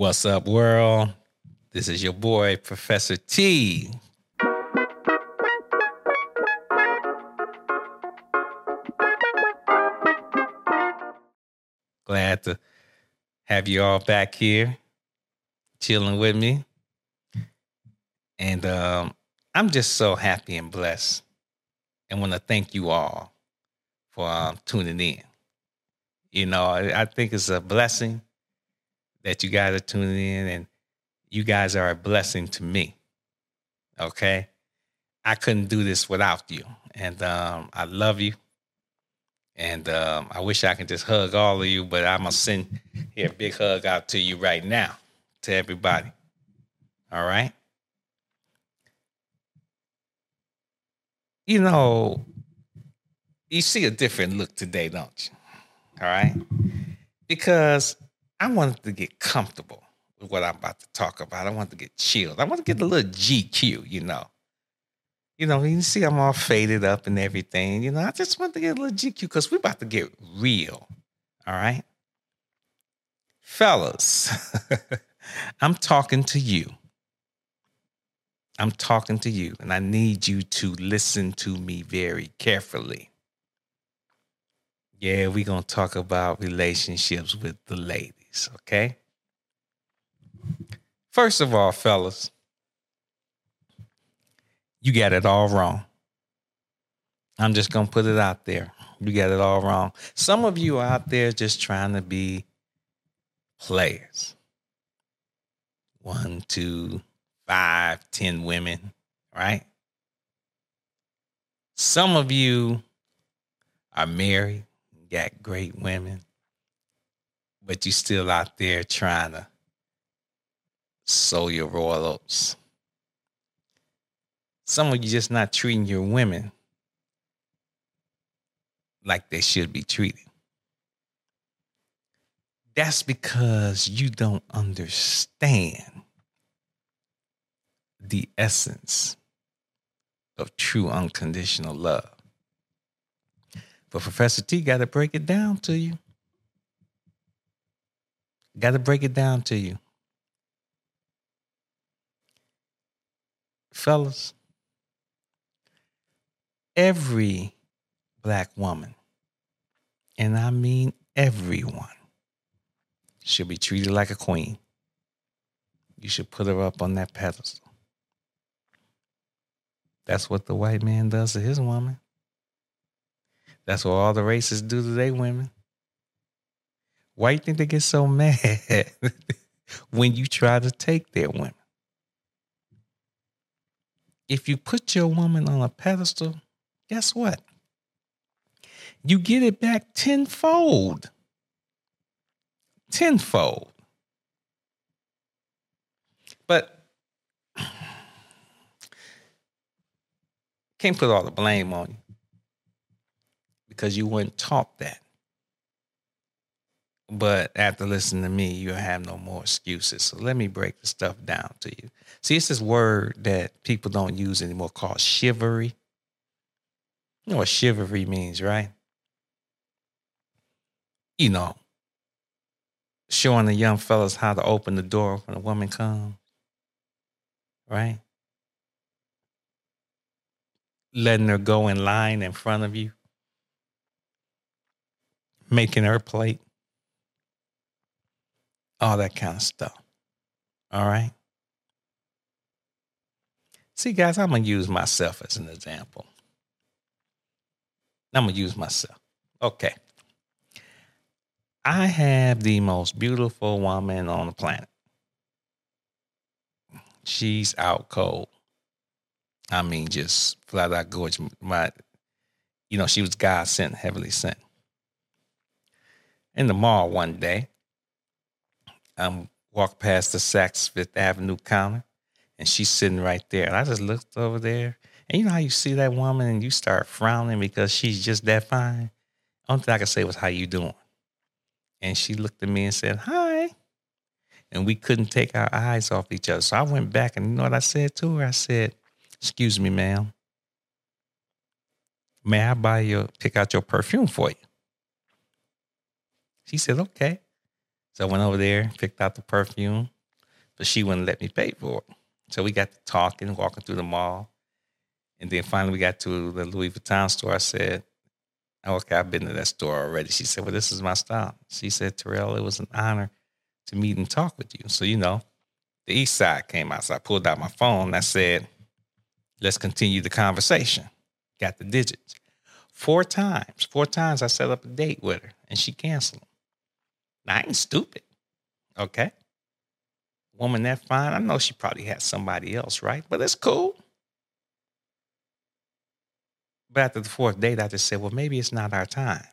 What's up, world? This is your boy, Professor T. Glad to have you all back here chilling with me. And um, I'm just so happy and blessed and want to thank you all for um, tuning in. You know, I, I think it's a blessing that you guys are tuning in and you guys are a blessing to me. Okay. I couldn't do this without you. And um, I love you. And um, I wish I could just hug all of you, but I'm going to send here a big hug out to you right now, to everybody. All right. You know, you see a different look today, don't you? All right. Because I wanted to get comfortable with what I'm about to talk about. I wanted to get chilled. I wanted to get a little GQ, you know. You know, you see I'm all faded up and everything. You know, I just want to get a little GQ because we're about to get real. All right. Fellas, I'm talking to you. I'm talking to you, and I need you to listen to me very carefully. Yeah, we're going to talk about relationships with the ladies, okay? First of all, fellas, you got it all wrong. I'm just going to put it out there. You got it all wrong. Some of you out there just trying to be players. One, two, five, ten women, right? Some of you are married got great women, but you still out there trying to sow your royal oats. Some of you just not treating your women like they should be treated. That's because you don't understand the essence of true unconditional love. But Professor T got to break it down to you. Got to break it down to you. Fellas, every black woman, and I mean everyone, should be treated like a queen. You should put her up on that pedestal. That's what the white man does to his woman. That's what all the racists do to their women. Why do you think they get so mad when you try to take their women? If you put your woman on a pedestal, guess what? You get it back tenfold. Tenfold. But can't put all the blame on you because you weren't taught that. But after listening to me, you'll have no more excuses. So let me break the stuff down to you. See, it's this word that people don't use anymore called chivalry. You know what chivalry means, right? You know, showing the young fellas how to open the door when a woman comes, right? Letting her go in line in front of you making her plate, all that kind of stuff. All right. See, guys, I'm going to use myself as an example. I'm going to use myself. Okay. I have the most beautiful woman on the planet. She's out cold. I mean, just flat out gorgeous. My, you know, she was God sent, heavily sent in the mall one day. I walked past the Saks Fifth Avenue counter, and she's sitting right there. And I just looked over there, and you know how you see that woman and you start frowning because she's just that fine. Only thing I could say was, "How you doing?" And she looked at me and said, "Hi." And we couldn't take our eyes off each other. So I went back, and you know what I said to her? I said, "Excuse me, ma'am. May I buy your pick out your perfume for you?" She said, okay. So I went over there, picked out the perfume, but she wouldn't let me pay for it. So we got to talking, walking through the mall. And then finally we got to the Louis Vuitton store. I said, Okay, I've been to that store already. She said, Well, this is my style. She said, Terrell, it was an honor to meet and talk with you. So, you know, the east side came out. So I pulled out my phone and I said, Let's continue the conversation. Got the digits. Four times, four times I set up a date with her and she canceled. I ain't stupid. Okay. Woman that fine, I know she probably had somebody else, right? But it's cool. But after the fourth date, I just said, well, maybe it's not our time.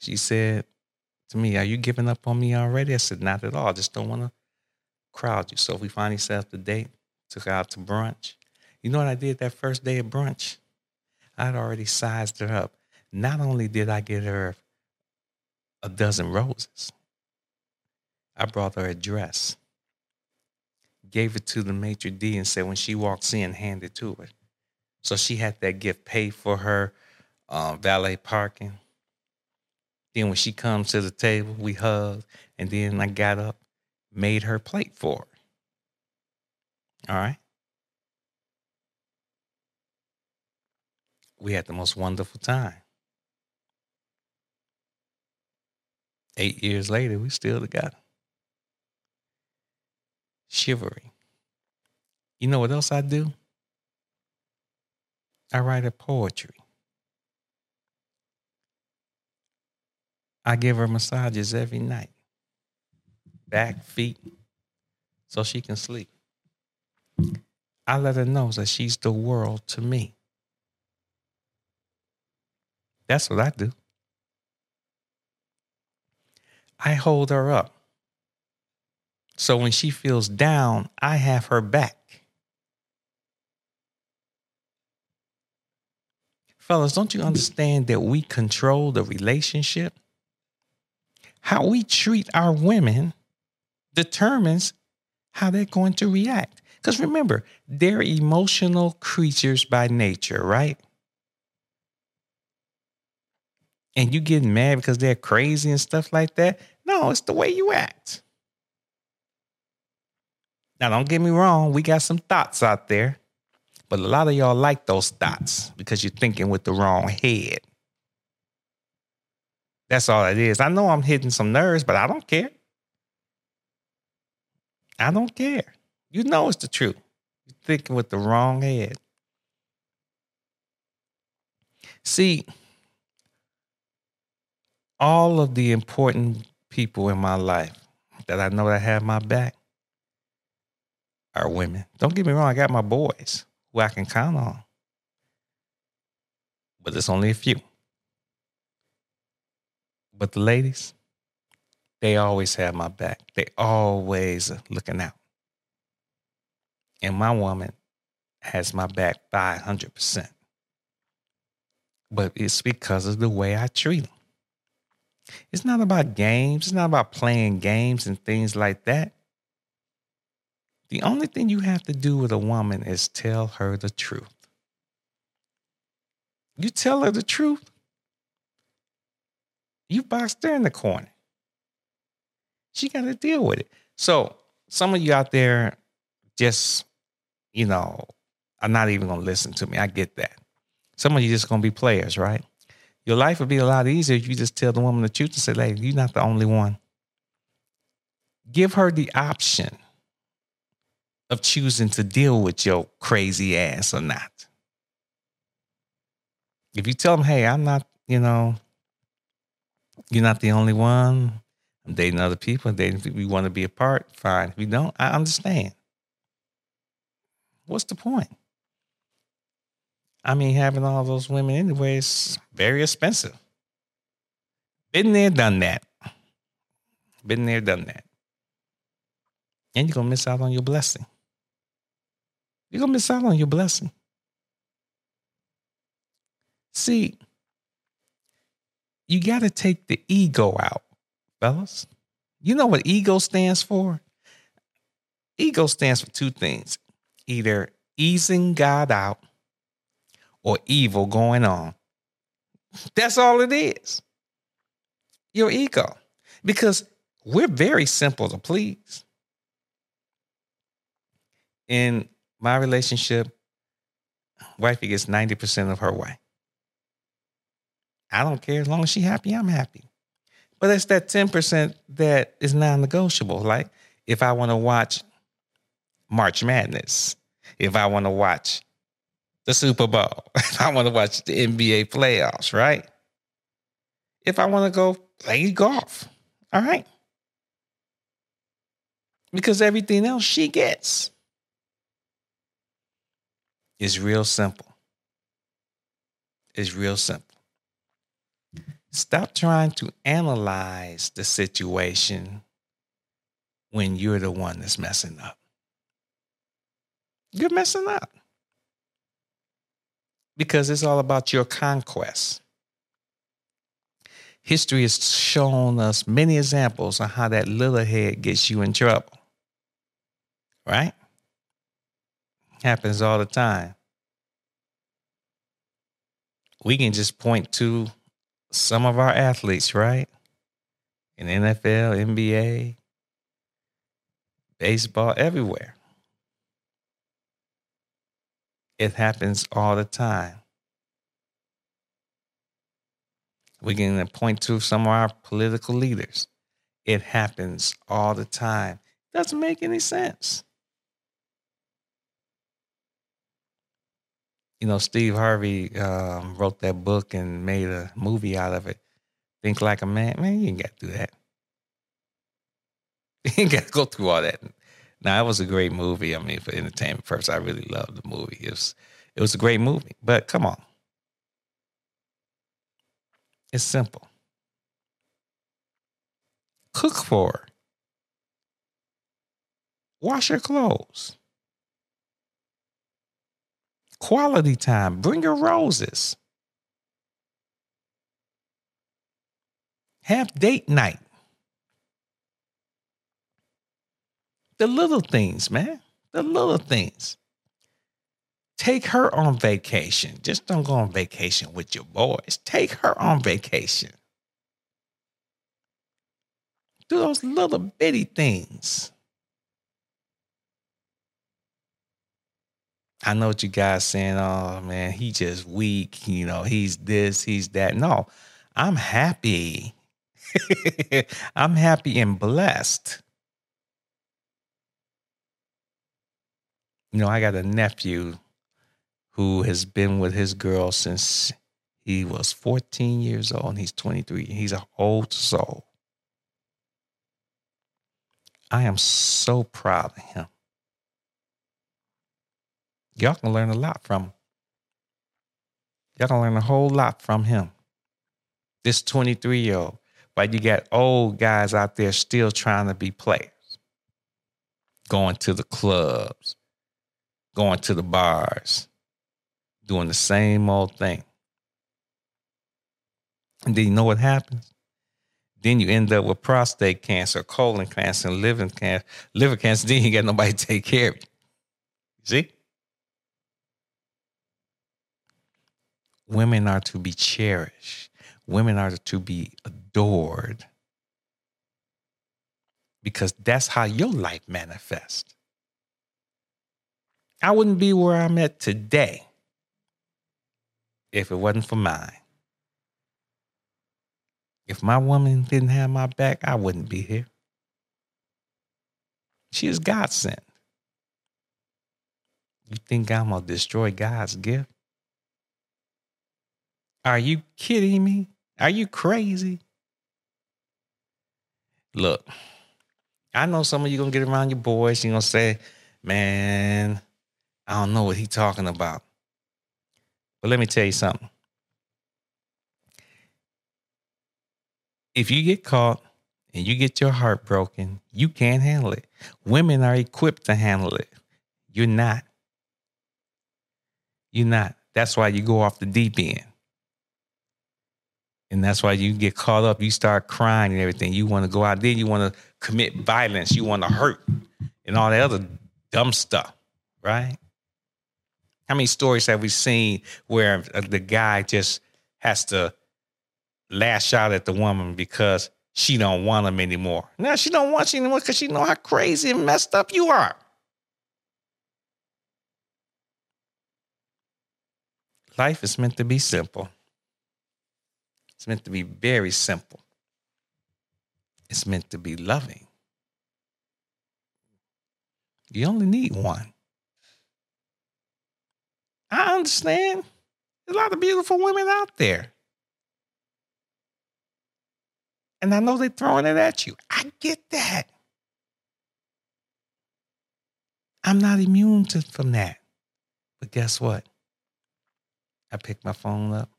She said to me, Are you giving up on me already? I said, Not at all. I just don't want to crowd you. So we finally set up the date, took her out to brunch. You know what I did that first day of brunch? I'd already sized her up. Not only did I get her a dozen roses, I brought her a dress, gave it to the maitre d' and said when she walks in, hand it to her. So she had that gift paid for her um, valet parking. Then when she comes to the table, we hugged, and then I got up, made her plate for her. All right. We had the most wonderful time. Eight years later, we still together. Shivering. You know what else I do? I write a poetry. I give her massages every night, back, feet, so she can sleep. I let her know that she's the world to me. That's what I do. I hold her up. So when she feels down, I have her back. Fellas, don't you understand that we control the relationship? How we treat our women determines how they're going to react. Because remember, they're emotional creatures by nature, right? And you getting mad because they're crazy and stuff like that. No, it's the way you act. Now, don't get me wrong, we got some thoughts out there. But a lot of y'all like those thoughts because you're thinking with the wrong head. That's all it is. I know I'm hitting some nerves, but I don't care. I don't care. You know it's the truth. You're thinking with the wrong head. See, all of the important people in my life that I know that have my back are women. Don't get me wrong, I got my boys who I can count on. But it's only a few. But the ladies, they always have my back. They always looking out. And my woman has my back 500%. But it's because of the way I treat them. It's not about games. It's not about playing games and things like that. The only thing you have to do with a woman is tell her the truth. You tell her the truth, you boxed her in the corner. She got to deal with it. So, some of you out there just, you know, are not even going to listen to me. I get that. Some of you just going to be players, right? Your life would be a lot easier if you just tell the woman the truth and say, hey, you're not the only one. Give her the option of choosing to deal with your crazy ass or not. If you tell them, hey, I'm not, you know, you're not the only one. I'm dating other people. Dating people we want to be apart. Fine. If you don't, I understand. What's the point? I mean, having all those women anyway is very expensive. Been there, done that. Been there, done that. And you're gonna miss out on your blessing. You're to miss out on your blessing. See, you got to take the ego out, fellas. You know what ego stands for? Ego stands for two things either easing God out or evil going on. That's all it is. Your ego. because we're very simple to please. In my relationship, wifey gets 90% of her way. I don't care. As long as she's happy, I'm happy. But it's that 10% that is non negotiable. Like if I want to watch March Madness, if I want to watch the Super Bowl, I want to watch the NBA playoffs, right? If I want to go play golf, all right? Because everything else she gets is real simple. It's real simple. Stop trying to analyze the situation when you're the one that's messing up. You're messing up because it's all about your conquest. History has shown us many examples of how that little head gets you in trouble. Right? Happens all the time. We can just point to some of our athletes, right? In NFL, NBA, baseball, everywhere. It happens all the time. We can point to some of our political leaders. It happens all the time. Doesn't make any sense. you know, Steve Harvey um, wrote that book and made a movie out of it. Think like a man, man. You ain't got to do that. You ain't got to go through all that. Now, it was a great movie. I mean, for entertainment purposes, I really loved the movie. It was, it was a great movie. But come on, it's simple. Cook for her. Wash your clothes. Quality time. Bring her roses. Have date night. The little things, man. The little things. Take her on vacation. Just don't go on vacation with your boys. Take her on vacation. Do those little bitty things. I know what you guys saying, oh man, he just weak, you know, he's this, he's that. No, I'm happy. I'm happy and blessed. You know, I got a nephew who has been with his girl since he was 14 years old and he's 23. He's an old soul. I am so proud of him. Y'all can learn a lot from him. Y'all can learn a whole lot from him. This 23 year old. But you got old guys out there still trying to be players, going to the clubs, going to the bars, doing the same old thing. And then you know what happens? Then you end up with prostate cancer, colon cancer, liver cancer. Liver cancer. Then you got nobody to take care of you. See? Women are to be cherished. Women are to be adored. Because that's how your life manifests. I wouldn't be where I'm at today if it wasn't for mine. If my woman didn't have my back, I wouldn't be here. She is God sent. You think I'm going to destroy God's gift? Are you kidding me? Are you crazy? Look, I know some of you gonna get around your boys. You're gonna say, "Man, I don't know what he's talking about." But let me tell you something. If you get caught and you get your heart broken, you can't handle it. Women are equipped to handle it. You're not. You're not. That's why you go off the deep end. And that's why you get caught up. You start crying and everything. You want to go out there. You want to commit violence. You want to hurt and all that other dumb stuff, right? How many stories have we seen where uh, the guy just has to lash out at the woman because she don't want him anymore. Now she don't want you anymore because she know how crazy and messed up you are. Life is meant to be simple. It's meant to be very simple. It's meant to be loving. You only need one. I understand. There's a lot of beautiful women out there. And I know they're throwing it at you. I get that. I'm not immune to, from that. But guess what? I pick my phone up.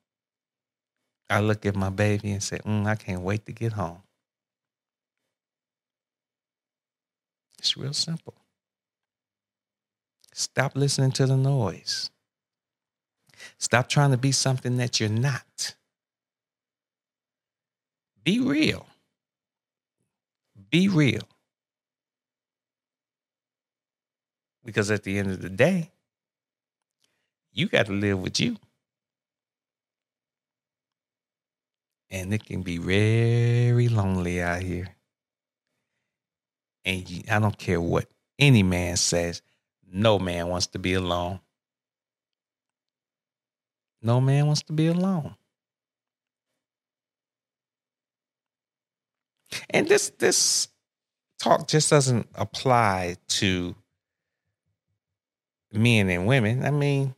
I look at my baby and say, mm, I can't wait to get home. It's real simple. Stop listening to the noise. Stop trying to be something that you're not. Be real. Be real. Because at the end of the day, you got to live with you. And it can be very lonely out here. And I don't care what any man says, no man wants to be alone. No man wants to be alone. And this this talk just doesn't apply to men and women. I mean,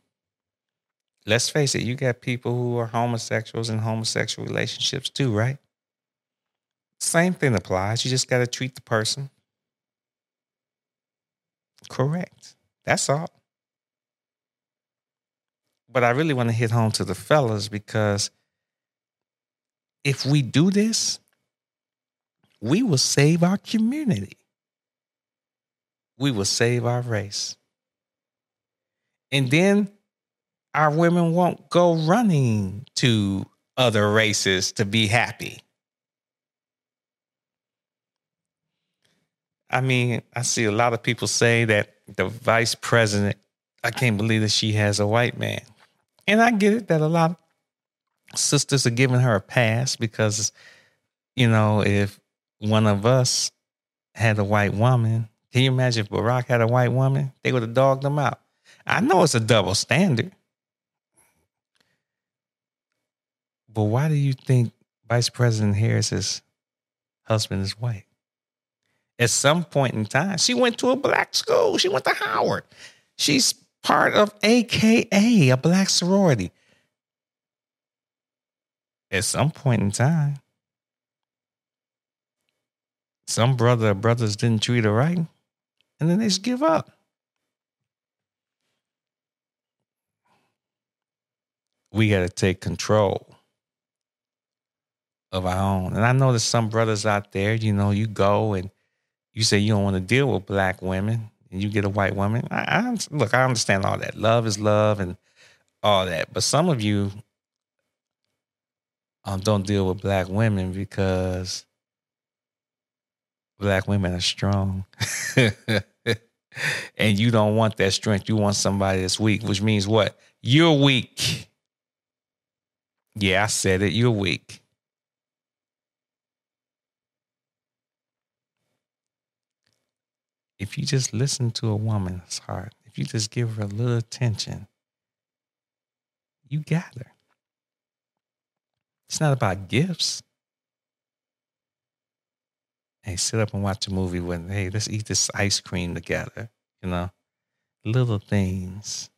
let's face it, you got people who are homosexuals in homosexual relationships too, right? Same thing applies. You just got to treat the person correct. That's all. But I really want to hit home to the fellas because if we do this, we will save our community. We will save our race. And then our women won't go running to other races to be happy. I mean, I see a lot of people say that the vice president, I can't believe that she has a white man. And I get it that a lot of sisters are giving her a pass because, you know, if one of us had a white woman, can you imagine if Barack had a white woman? They would have dogged him out. I know it's a double standard. But why do you think Vice President Harris's husband is white? At some point in time, she went to a black school. She went to Howard. She's part of AKA, a black sorority. At some point in time, some brother or brothers didn't treat her right, and then they just give up. We got to take control of our own. And I know there's some brothers out there, you know, you go and you say you don't want to deal with black women and you get a white woman. I, I look, I understand all that. Love is love and all that. But some of you um, don't deal with black women because black women are strong. and you don't want that strength. You want somebody that's weak, which means what? You're weak. Yeah, I said it. You're weak. If you just listen to a woman's heart, if you just give her a little attention, you got her. It's not about gifts. Hey, sit up and watch a movie with, hey, let's eat this ice cream together. You know, little things.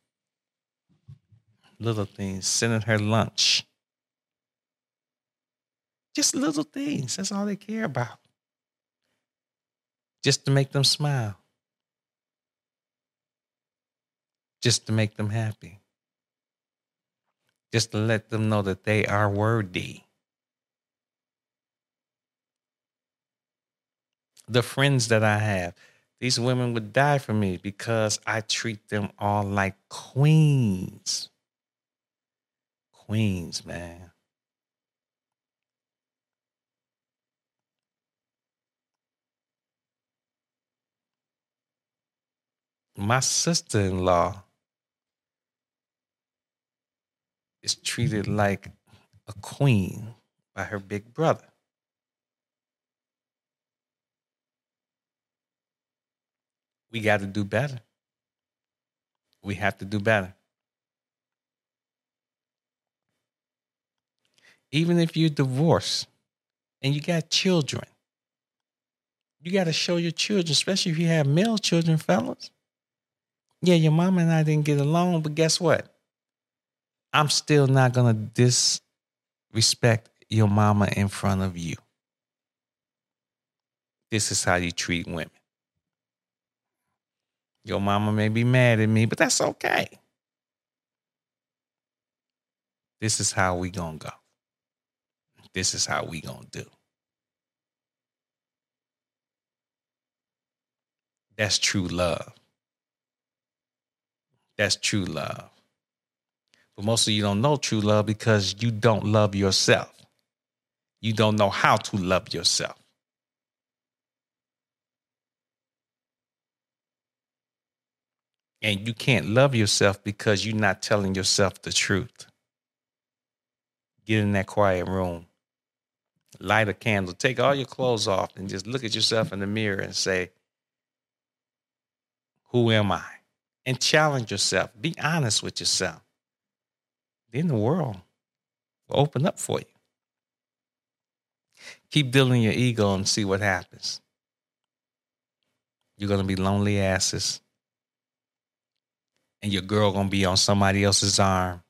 Little things. Sending her lunch. Just little things. That's all they care about. Just to make them smile. Just to make them happy. Just to let them know that they are worthy. The friends that I have, these women would die for me because I treat them all like queens. Queens, man. my sister in law is treated mm-hmm. like a queen by her big brother. We got to do better. We have to do better. Even if you're divorced and you got children, you got to show your children, especially if you have male children, fellas yeah, your mom and I didn't get along, but guess what? I'm still not going to disrespect your mama in front of you. This is how you treat women. Your mama may be mad at me, but that's okay. This is how we gonna go. This is how we gonna do. That's true love. That's true love. But most of you don't know true love because you don't love yourself. You don't know how to love yourself. And you can't love yourself because you're not telling yourself the truth. Get in that quiet room, light a candle, take all your clothes off, and just look at yourself in the mirror and say, Who am I? And challenge yourself. Be honest with yourself. Then the world will open up for you. Keep dealing your ego and see what happens. You're to be lonely asses and your girl gonna be on somebody else's arm.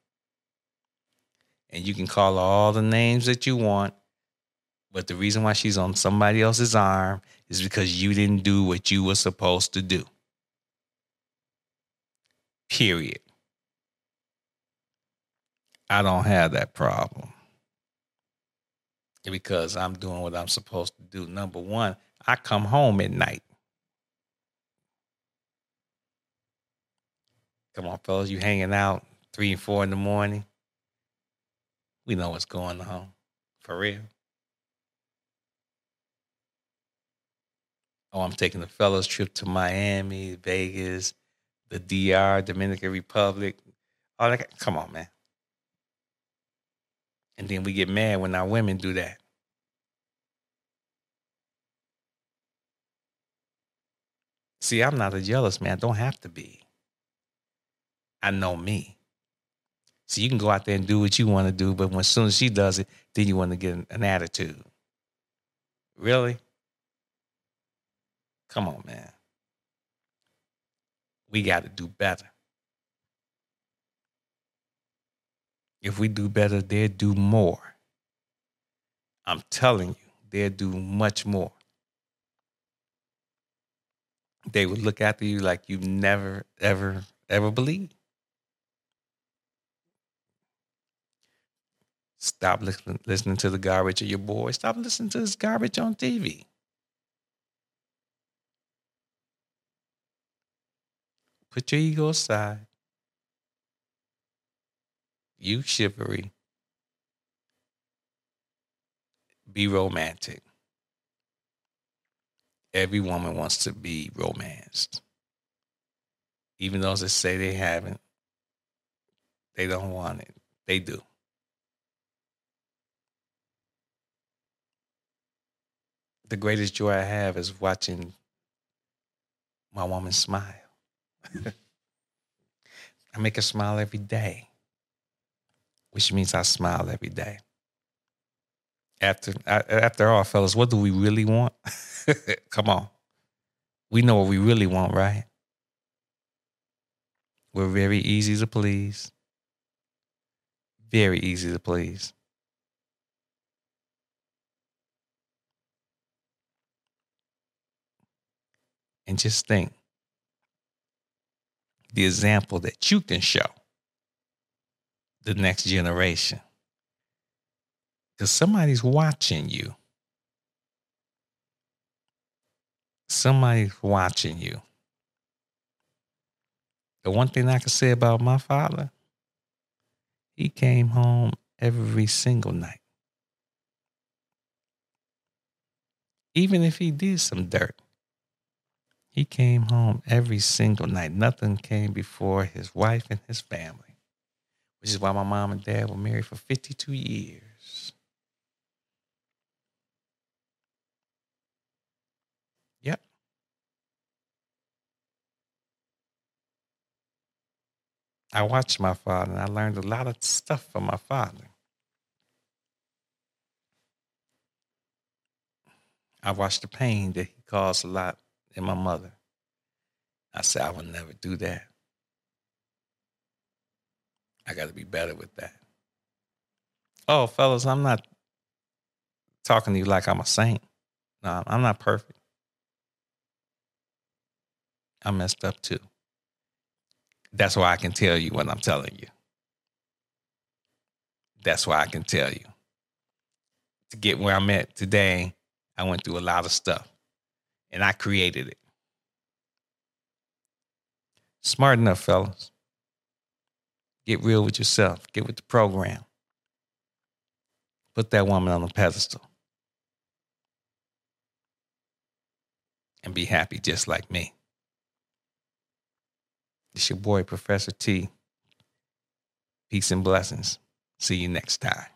And you can call her all the names that you want. But the reason why she's on somebody else's arm is because you didn't do what you were supposed to do. Period. I don't have that problem. Because I'm doing what I'm supposed to do. Number one, I come home at night. Come on, fellas, you hanging out three and four in the morning. We know what's going on. For real. Oh, I'm taking the fellas trip to Miami, Vegas, the DR, Dominican Republic. All that. Come on, man. And then we get mad when our women do that. See, I'm not a jealous man. Don't have to be. I know me. So you can go out there and do what you want to do, but when as soon as she does it, then you want to get an attitude. Really? Come on, man. We got to do better. If we do better, they'll do more. I'm telling you, they'll do much more. They will look after you like you've never, ever, ever believed. Stop listening, listening to the garbage of your boy. Stop listening to this garbage on TV. Put your ego aside. You chivalry. Be romantic. Every woman wants to be romanced. Even those that say they haven't, they don't want it. They do. the greatest joy I have is watching my woman smile. I make her smile every day, which means I smile every day. After after all, fellas, what do we really want? Come on, we know what we really want, right? We're very easy to please. Very easy to please. and just think the example that you can show the next generation. Because somebody's watching you. Somebody's watching you. The one thing I can say about my father, he came home every single night. Even if he did some dirt, he came home every single night. Nothing came before his wife and his family, which is why my mom and dad were married for 52 years. Yep. I watched my father and I learned a lot of stuff from my father. I watched the pain that he caused a lot in my mother. I said, I will never do that. I got to be better with that. Oh, fellas, I'm not talking to you like I'm a saint. No, I'm not perfect. I messed up too. That's why I can tell you what I'm telling you. That's why I can tell you. To get where I'm at today, I went through a lot of stuff and I created it. Smart enough, fellas. Get real with yourself. Get with the program. Put that woman on the pedestal. And be happy just like me. It's your boy, Professor T. Peace and blessings. See you next time.